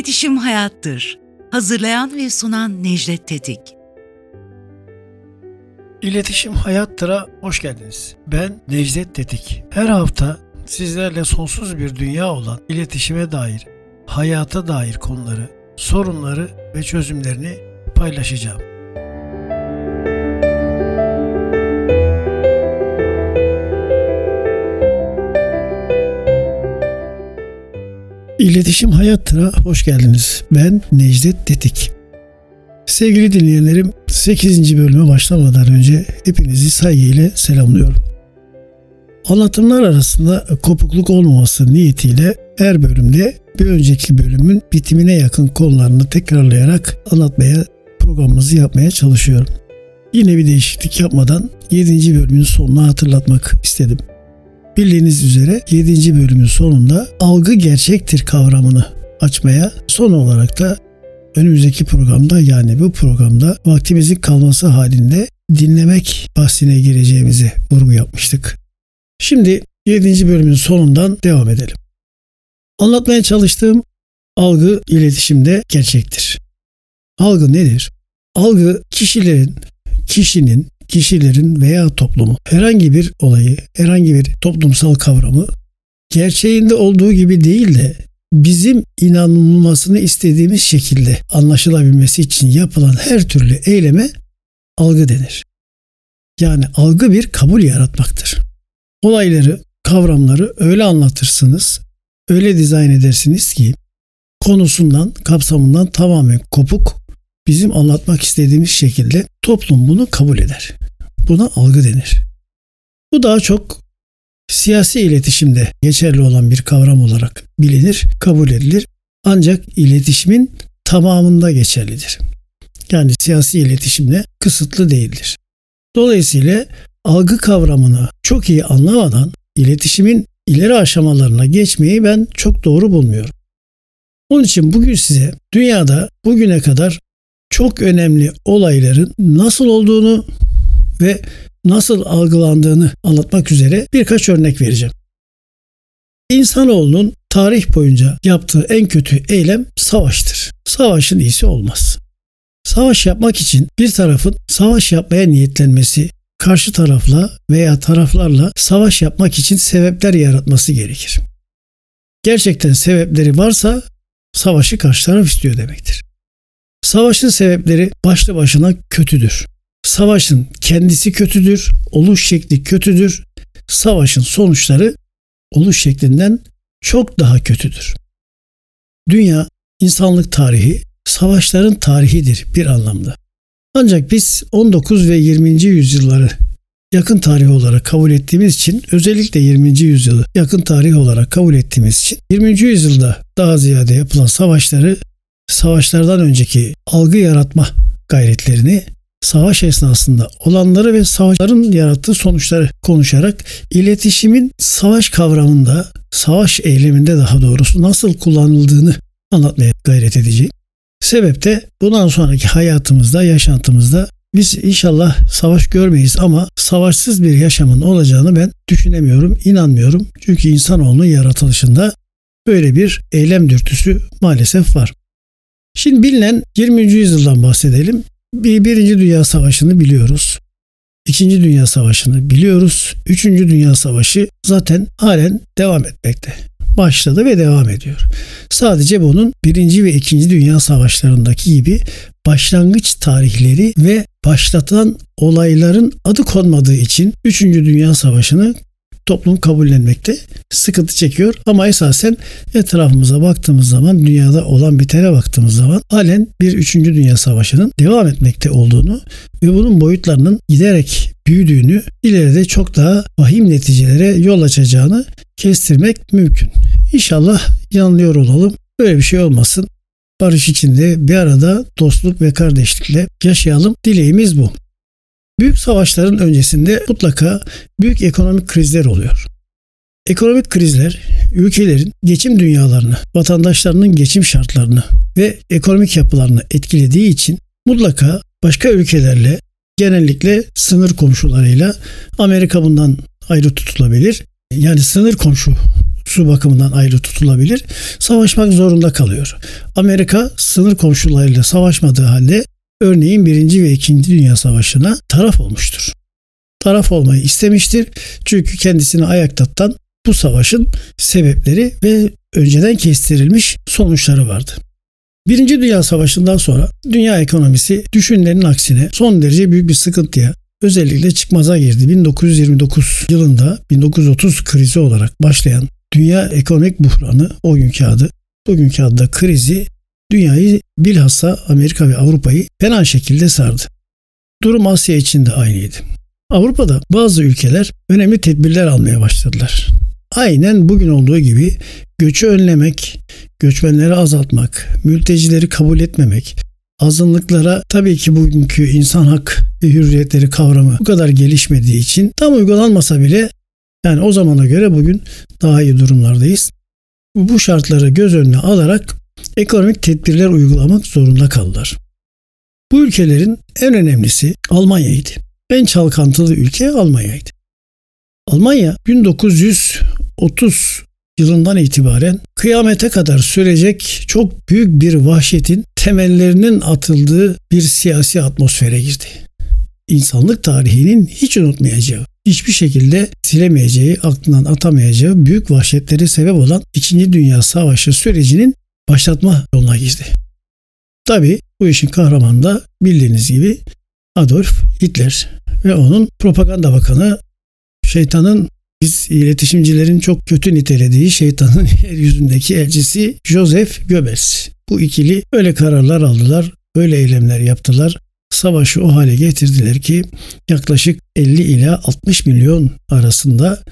İletişim Hayattır. Hazırlayan ve sunan Necdet Tetik. İletişim Hayattır'a hoş geldiniz. Ben Necdet Tetik. Her hafta sizlerle sonsuz bir dünya olan iletişime dair, hayata dair konuları, sorunları ve çözümlerini paylaşacağım. İletişim Hayattır'a hoş geldiniz. Ben Necdet Tetik. Sevgili dinleyenlerim 8. bölüme başlamadan önce hepinizi saygıyla selamlıyorum. Anlatımlar arasında kopukluk olmaması niyetiyle her bölümde bir önceki bölümün bitimine yakın konularını tekrarlayarak anlatmaya programımızı yapmaya çalışıyorum. Yine bir değişiklik yapmadan 7. bölümün sonunu hatırlatmak istedim. Bildiğiniz üzere 7. bölümün sonunda algı gerçektir kavramını açmaya son olarak da önümüzdeki programda yani bu programda vaktimizin kalması halinde dinlemek bahsine gireceğimizi vurgu yapmıştık. Şimdi 7. bölümün sonundan devam edelim. Anlatmaya çalıştığım algı iletişimde gerçektir. Algı nedir? Algı kişilerin, kişinin, kişilerin veya toplumu herhangi bir olayı, herhangi bir toplumsal kavramı gerçeğinde olduğu gibi değil de bizim inanılmasını istediğimiz şekilde anlaşılabilmesi için yapılan her türlü eyleme algı denir. Yani algı bir kabul yaratmaktır. Olayları, kavramları öyle anlatırsınız, öyle dizayn edersiniz ki konusundan, kapsamından tamamen kopuk bizim anlatmak istediğimiz şekilde toplum bunu kabul eder. Buna algı denir. Bu daha çok siyasi iletişimde geçerli olan bir kavram olarak bilinir, kabul edilir. Ancak iletişimin tamamında geçerlidir. Yani siyasi iletişimle kısıtlı değildir. Dolayısıyla algı kavramını çok iyi anlamadan iletişimin ileri aşamalarına geçmeyi ben çok doğru bulmuyorum. Onun için bugün size dünyada bugüne kadar çok önemli olayların nasıl olduğunu ve nasıl algılandığını anlatmak üzere birkaç örnek vereceğim. İnsanoğlunun tarih boyunca yaptığı en kötü eylem savaştır. Savaşın iyisi olmaz. Savaş yapmak için bir tarafın savaş yapmaya niyetlenmesi, karşı tarafla veya taraflarla savaş yapmak için sebepler yaratması gerekir. Gerçekten sebepleri varsa savaşı karşı taraf istiyor demektir. Savaşın sebepleri başlı başına kötüdür. Savaşın kendisi kötüdür, oluş şekli kötüdür. Savaşın sonuçları oluş şeklinden çok daha kötüdür. Dünya, insanlık tarihi, savaşların tarihidir bir anlamda. Ancak biz 19 ve 20. yüzyılları yakın tarih olarak kabul ettiğimiz için özellikle 20. yüzyılı yakın tarih olarak kabul ettiğimiz için 20. yüzyılda daha ziyade yapılan savaşları savaşlardan önceki algı yaratma gayretlerini savaş esnasında olanları ve savaşların yarattığı sonuçları konuşarak iletişimin savaş kavramında, savaş eyleminde daha doğrusu nasıl kullanıldığını anlatmaya gayret edeceğim. Sebep de bundan sonraki hayatımızda, yaşantımızda biz inşallah savaş görmeyiz ama savaşsız bir yaşamın olacağını ben düşünemiyorum, inanmıyorum. Çünkü insanoğlunun yaratılışında böyle bir eylem dürtüsü maalesef var. Şimdi bilinen 20. yüzyıldan bahsedelim. Bir, Birinci Dünya Savaşı'nı biliyoruz. İkinci Dünya Savaşı'nı biliyoruz. Üçüncü Dünya Savaşı zaten halen devam etmekte. Başladı ve devam ediyor. Sadece bunun birinci ve ikinci Dünya Savaşlarındaki gibi başlangıç tarihleri ve başlatan olayların adı konmadığı için 3. Dünya Savaşı'nı toplum kabullenmekte sıkıntı çekiyor. Ama esasen etrafımıza baktığımız zaman dünyada olan bitene baktığımız zaman halen bir 3. Dünya Savaşı'nın devam etmekte olduğunu ve bunun boyutlarının giderek büyüdüğünü ileride çok daha vahim neticelere yol açacağını kestirmek mümkün. İnşallah yanılıyor olalım. Böyle bir şey olmasın. Barış içinde bir arada dostluk ve kardeşlikle yaşayalım. Dileğimiz bu. Büyük savaşların öncesinde mutlaka büyük ekonomik krizler oluyor. Ekonomik krizler ülkelerin geçim dünyalarını, vatandaşlarının geçim şartlarını ve ekonomik yapılarını etkilediği için mutlaka başka ülkelerle genellikle sınır komşularıyla Amerika bundan ayrı tutulabilir. Yani sınır komşu su bakımından ayrı tutulabilir. Savaşmak zorunda kalıyor. Amerika sınır komşularıyla savaşmadığı halde örneğin 1. ve 2. Dünya Savaşı'na taraf olmuştur. Taraf olmayı istemiştir. Çünkü kendisini ayakta tutan bu savaşın sebepleri ve önceden kestirilmiş sonuçları vardı. Birinci Dünya Savaşı'ndan sonra dünya ekonomisi düşünülenin aksine son derece büyük bir sıkıntıya özellikle çıkmaza girdi. 1929 yılında 1930 krizi olarak başlayan dünya ekonomik buhranı o günkü adı, bugünkü adı da krizi dünyayı bilhassa Amerika ve Avrupa'yı fena şekilde sardı. Durum Asya için de aynıydı. Avrupa'da bazı ülkeler önemli tedbirler almaya başladılar. Aynen bugün olduğu gibi göçü önlemek, göçmenleri azaltmak, mültecileri kabul etmemek, azınlıklara tabii ki bugünkü insan hak ve hürriyetleri kavramı bu kadar gelişmediği için tam uygulanmasa bile yani o zamana göre bugün daha iyi durumlardayız. Bu şartları göz önüne alarak ekonomik tedbirler uygulamak zorunda kaldılar. Bu ülkelerin en önemlisi Almanya'ydı. En çalkantılı ülke Almanya'ydı. Almanya 1930 yılından itibaren kıyamete kadar sürecek çok büyük bir vahşetin temellerinin atıldığı bir siyasi atmosfere girdi. İnsanlık tarihinin hiç unutmayacağı, hiçbir şekilde silemeyeceği, aklından atamayacağı büyük vahşetleri sebep olan 2. Dünya Savaşı sürecinin başlatma yoluna girdi. Tabi bu işin kahramanı da bildiğiniz gibi Adolf Hitler ve onun propaganda bakanı şeytanın biz iletişimcilerin çok kötü nitelediği şeytanın yeryüzündeki elçisi Joseph Goebbels. Bu ikili öyle kararlar aldılar, öyle eylemler yaptılar. Savaşı o hale getirdiler ki yaklaşık 50 ila 60 milyon arasında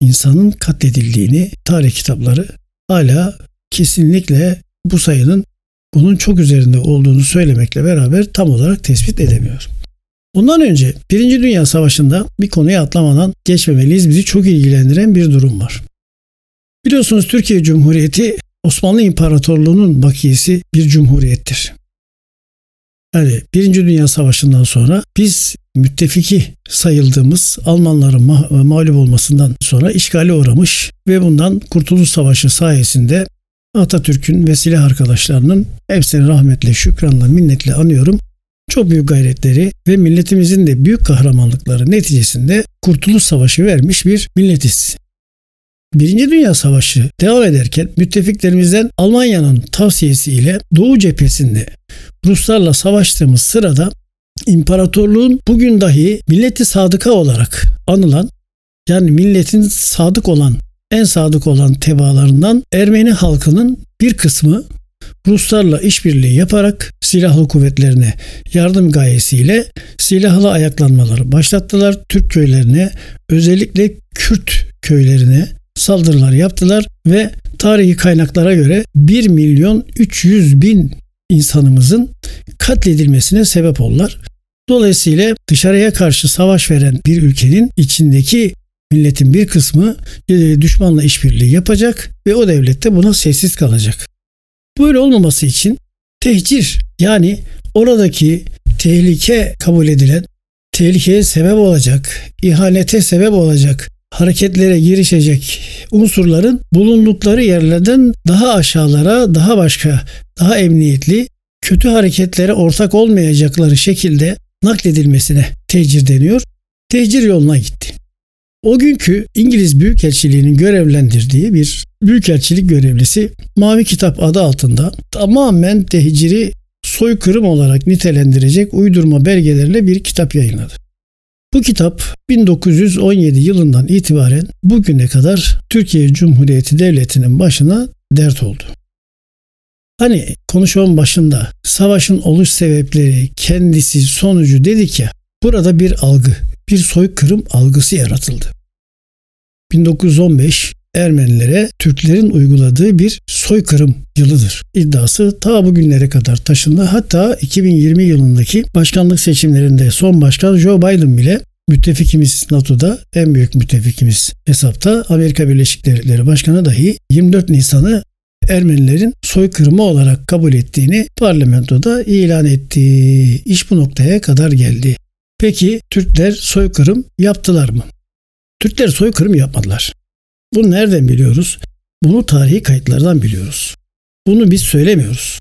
insanın katledildiğini tarih kitapları hala kesinlikle bu sayının bunun çok üzerinde olduğunu söylemekle beraber tam olarak tespit edemiyor. Bundan önce Birinci Dünya Savaşı'nda bir konuya atlamadan geçmemeliyiz. Bizi çok ilgilendiren bir durum var. Biliyorsunuz Türkiye Cumhuriyeti Osmanlı İmparatorluğu'nun bakiyesi bir cumhuriyettir. Yani Birinci Dünya Savaşı'ndan sonra biz müttefiki sayıldığımız Almanların ma- mağlup olmasından sonra işgali uğramış ve bundan Kurtuluş Savaşı sayesinde Atatürk'ün ve silah arkadaşlarının hepsini rahmetle, şükranla, minnetle anıyorum çok büyük gayretleri ve milletimizin de büyük kahramanlıkları neticesinde Kurtuluş Savaşı vermiş bir milletiz. Birinci Dünya Savaşı devam ederken müttefiklerimizden Almanya'nın tavsiyesiyle Doğu cephesinde Ruslarla savaştığımız sırada imparatorluğun bugün dahi milleti sadıka olarak anılan yani milletin sadık olan en sadık olan tebalarından Ermeni halkının bir kısmı Ruslarla işbirliği yaparak silahlı kuvvetlerine yardım gayesiyle silahlı ayaklanmaları başlattılar. Türk köylerine özellikle Kürt köylerine saldırılar yaptılar ve tarihi kaynaklara göre 1 milyon 300 bin insanımızın katledilmesine sebep oldular. Dolayısıyla dışarıya karşı savaş veren bir ülkenin içindeki milletin bir kısmı e, düşmanla işbirliği yapacak ve o devlette buna sessiz kalacak. Böyle olmaması için tehcir yani oradaki tehlike kabul edilen, tehlikeye sebep olacak, ihanete sebep olacak, hareketlere girişecek unsurların bulundukları yerlerden daha aşağılara, daha başka, daha emniyetli, kötü hareketlere ortak olmayacakları şekilde nakledilmesine tecir deniyor. Tecir yoluna gitti. O günkü İngiliz Büyükelçiliği'nin görevlendirdiği bir Büyükelçilik görevlisi Mavi Kitap adı altında tamamen tehciri soykırım olarak nitelendirecek uydurma belgelerle bir kitap yayınladı. Bu kitap 1917 yılından itibaren bugüne kadar Türkiye Cumhuriyeti Devleti'nin başına dert oldu. Hani konuşmanın başında savaşın oluş sebepleri, kendisi, sonucu dedik ya, burada bir algı, bir soykırım algısı yaratıldı. 1915 Ermenilere Türklerin uyguladığı bir soykırım yılıdır. İddiası ta bugünlere kadar taşındı. Hatta 2020 yılındaki başkanlık seçimlerinde son başkan Joe Biden bile müttefikimiz NATO'da en büyük müttefikimiz hesapta Amerika Birleşik Devletleri Başkanı dahi 24 Nisan'ı Ermenilerin soykırımı olarak kabul ettiğini parlamentoda ilan etti. İş bu noktaya kadar geldi. Peki Türkler soykırım yaptılar mı? Türkler soykırım yapmadılar. Bunu nereden biliyoruz? Bunu tarihi kayıtlardan biliyoruz. Bunu biz söylemiyoruz.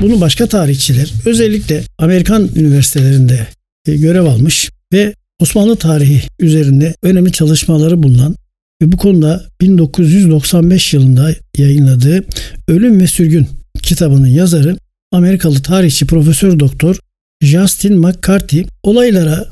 Bunu başka tarihçiler özellikle Amerikan üniversitelerinde e, görev almış ve Osmanlı tarihi üzerinde önemli çalışmaları bulunan ve bu konuda 1995 yılında yayınladığı Ölüm ve Sürgün kitabının yazarı Amerikalı tarihçi Profesör Doktor Justin McCarthy olaylara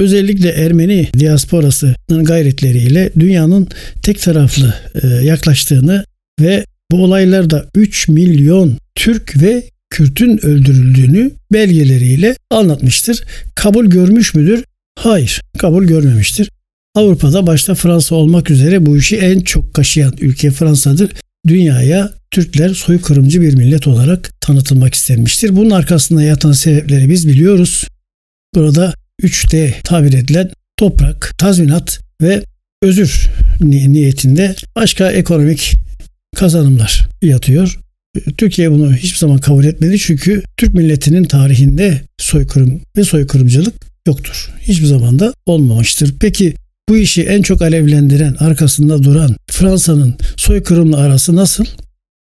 özellikle Ermeni diasporasının gayretleriyle dünyanın tek taraflı e, yaklaştığını ve bu olaylarda 3 milyon Türk ve Kürt'ün öldürüldüğünü belgeleriyle anlatmıştır. Kabul görmüş müdür? Hayır, kabul görmemiştir. Avrupa'da başta Fransa olmak üzere bu işi en çok kaşıyan ülke Fransa'dır. Dünyaya Türkler soykırımcı bir millet olarak tanıtılmak istenmiştir. Bunun arkasında yatan sebepleri biz biliyoruz. Burada 3D tabir edilen toprak, tazminat ve özür niyetinde başka ekonomik kazanımlar yatıyor. Türkiye bunu hiçbir zaman kabul etmedi çünkü Türk milletinin tarihinde soykırım ve soykırımcılık yoktur. Hiçbir zaman da olmamıştır. Peki bu işi en çok alevlendiren, arkasında duran Fransa'nın soykırımla arası nasıl?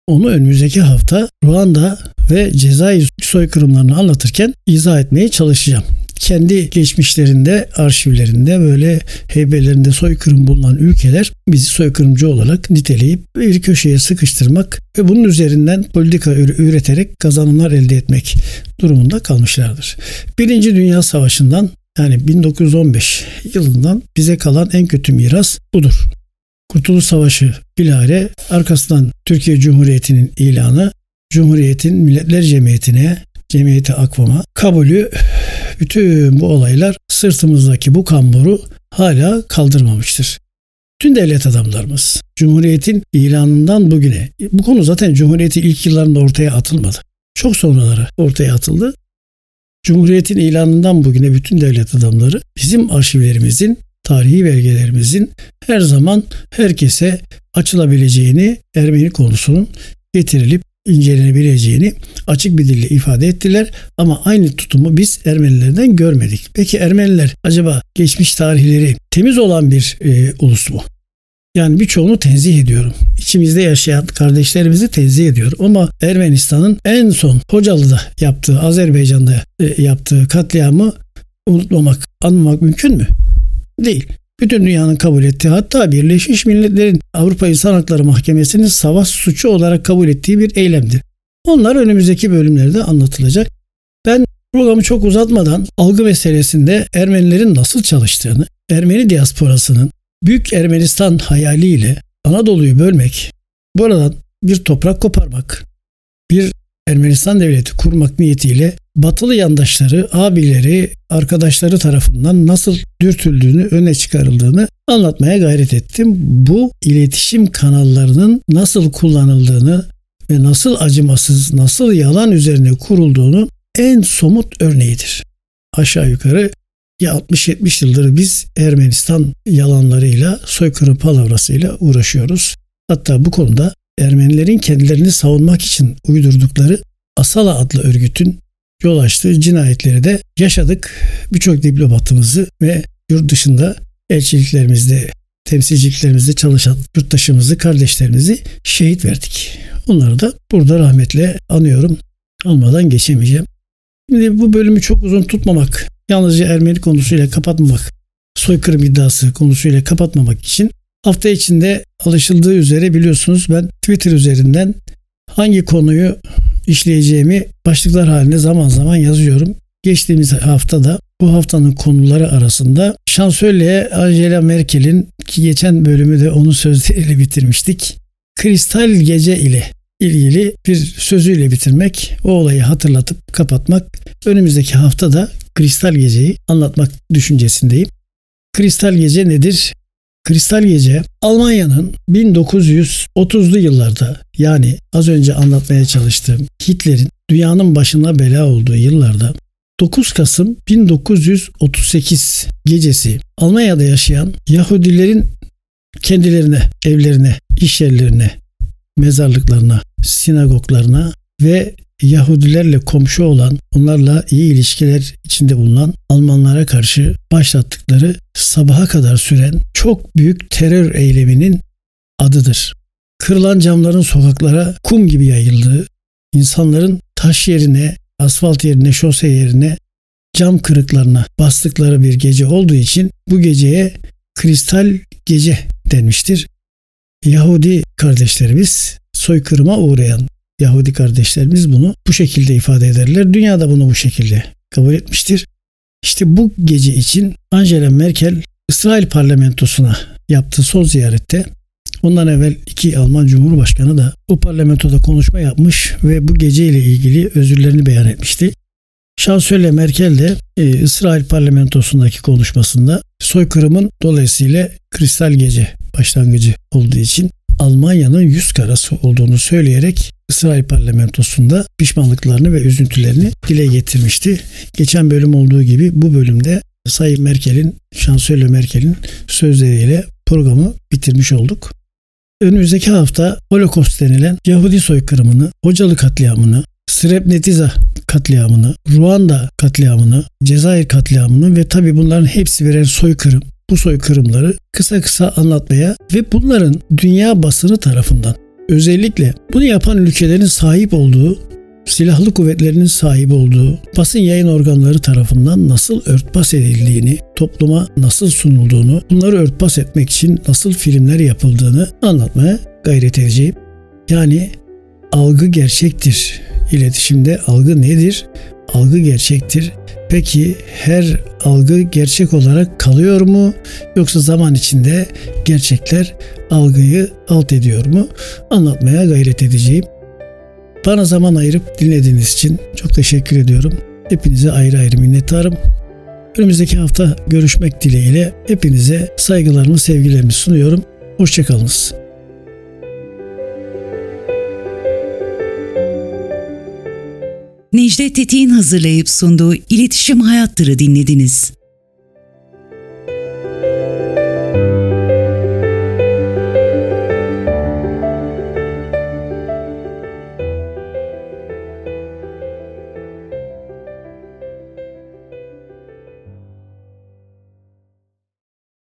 Onu önümüzdeki hafta Ruanda ve Cezayir soykırımlarını anlatırken izah etmeye çalışacağım kendi geçmişlerinde, arşivlerinde böyle heybelerinde soykırım bulunan ülkeler bizi soykırımcı olarak niteleyip bir köşeye sıkıştırmak ve bunun üzerinden politika üreterek kazanımlar elde etmek durumunda kalmışlardır. Birinci Dünya Savaşı'ndan yani 1915 yılından bize kalan en kötü miras budur. Kurtuluş Savaşı bilare arkasından Türkiye Cumhuriyeti'nin ilanı Cumhuriyet'in Milletler Cemiyeti'ne Cemiyeti Akvam'a kabulü bütün bu olaylar sırtımızdaki bu kamburu hala kaldırmamıştır. Tüm devlet adamlarımız Cumhuriyet'in ilanından bugüne bu konu zaten Cumhuriyet'in ilk yıllarında ortaya atılmadı. Çok sonraları ortaya atıldı. Cumhuriyet'in ilanından bugüne bütün devlet adamları bizim arşivlerimizin, tarihi belgelerimizin her zaman herkese açılabileceğini Ermeni konusunun getirilip incelenebileceğini açık bir dille ifade ettiler ama aynı tutumu biz Ermenilerden görmedik. Peki Ermeniler acaba geçmiş tarihleri temiz olan bir e, ulus mu? Yani birçoğunu tenzih ediyorum. İçimizde yaşayan kardeşlerimizi tenzih ediyorum. Ama Ermenistan'ın en son Hocalı'da yaptığı, Azerbaycan'da e, yaptığı katliamı unutmamak, anmamak mümkün mü? Değil bütün dünyanın kabul ettiği hatta Birleşmiş Milletler'in Avrupa İnsan Hakları Mahkemesi'nin savaş suçu olarak kabul ettiği bir eylemdir. Onlar önümüzdeki bölümlerde anlatılacak. Ben programı çok uzatmadan algı meselesinde Ermenilerin nasıl çalıştığını, Ermeni diasporasının Büyük Ermenistan hayaliyle Anadolu'yu bölmek, buradan bir toprak koparmak, bir Ermenistan devleti kurmak niyetiyle batılı yandaşları, abileri, arkadaşları tarafından nasıl dürtüldüğünü, öne çıkarıldığını anlatmaya gayret ettim. Bu iletişim kanallarının nasıl kullanıldığını ve nasıl acımasız, nasıl yalan üzerine kurulduğunu en somut örneğidir. Aşağı yukarı ya 60-70 yıldır biz Ermenistan yalanlarıyla, soykırım palavrasıyla uğraşıyoruz. Hatta bu konuda Ermenilerin kendilerini savunmak için uydurdukları Asala adlı örgütün yol açtığı cinayetleri de yaşadık. Birçok diplomatımızı ve yurt dışında elçiliklerimizde, temsilciliklerimizde çalışan yurttaşımızı, kardeşlerimizi şehit verdik. Onları da burada rahmetle anıyorum. Almadan geçemeyeceğim. Şimdi bu bölümü çok uzun tutmamak, yalnızca Ermeni konusuyla kapatmamak, soykırım iddiası konusuyla kapatmamak için hafta içinde alışıldığı üzere biliyorsunuz ben Twitter üzerinden hangi konuyu işleyeceğimi başlıklar halinde zaman zaman yazıyorum. Geçtiğimiz haftada bu haftanın konuları arasında şansölye Angela Merkel'in ki geçen bölümü de onun sözleriyle bitirmiştik. Kristal gece ile ilgili bir sözüyle bitirmek, o olayı hatırlatıp kapatmak. Önümüzdeki hafta da Kristal Gece'yi anlatmak düşüncesindeyim. Kristal Gece nedir? Kristal Gece Almanya'nın 1930'lu yıllarda yani az önce anlatmaya çalıştığım Hitler'in dünyanın başına bela olduğu yıllarda 9 Kasım 1938 gecesi Almanya'da yaşayan Yahudilerin kendilerine, evlerine, iş yerlerine, mezarlıklarına, sinagoglarına ve Yahudilerle komşu olan, onlarla iyi ilişkiler içinde bulunan Almanlara karşı başlattıkları sabaha kadar süren çok büyük terör eyleminin adıdır. kırılan camların sokaklara kum gibi yayıldığı, insanların taş yerine, asfalt yerine, şose yerine cam kırıklarına bastıkları bir gece olduğu için bu geceye kristal gece denmiştir. Yahudi kardeşlerimiz soykırıma uğrayan Yahudi kardeşlerimiz bunu bu şekilde ifade ederler. Dünyada bunu bu şekilde kabul etmiştir. İşte bu gece için Angela Merkel İsrail parlamentosuna yaptığı son ziyarette ondan evvel iki Alman Cumhurbaşkanı da o parlamentoda konuşma yapmış ve bu geceyle ilgili özürlerini beyan etmişti. Şansölye Merkel de e, İsrail parlamentosundaki konuşmasında soykırımın dolayısıyla kristal gece başlangıcı olduğu için Almanya'nın yüz karası olduğunu söyleyerek İsrail parlamentosunda pişmanlıklarını ve üzüntülerini dile getirmişti. Geçen bölüm olduğu gibi bu bölümde Sayın Merkel'in, Şansölye Merkel'in sözleriyle programı bitirmiş olduk. Önümüzdeki hafta Holocaust denilen Yahudi soykırımını, Hocalı katliamını, Srebrenica katliamını, Ruanda katliamını, Cezayir katliamını ve tabi bunların hepsi birer soykırım. Bu soykırımları kısa kısa anlatmaya ve bunların dünya basını tarafından özellikle bunu yapan ülkelerin sahip olduğu silahlı kuvvetlerinin sahip olduğu basın yayın organları tarafından nasıl örtbas edildiğini, topluma nasıl sunulduğunu, bunları örtbas etmek için nasıl filmler yapıldığını anlatmaya gayret edeceğim. Yani algı gerçektir. İletişimde algı nedir? Algı gerçektir. Peki her algı gerçek olarak kalıyor mu yoksa zaman içinde gerçekler algıyı alt ediyor mu? Anlatmaya gayret edeceğim. Bana zaman ayırıp dinlediğiniz için çok teşekkür ediyorum. Hepinize ayrı ayrı minnettarım. Önümüzdeki hafta görüşmek dileğiyle hepinize saygılarımı, sevgilerimi sunuyorum. Hoşçakalınız. Necdet Tetik'in hazırlayıp sunduğu İletişim Hayattır'ı dinlediniz.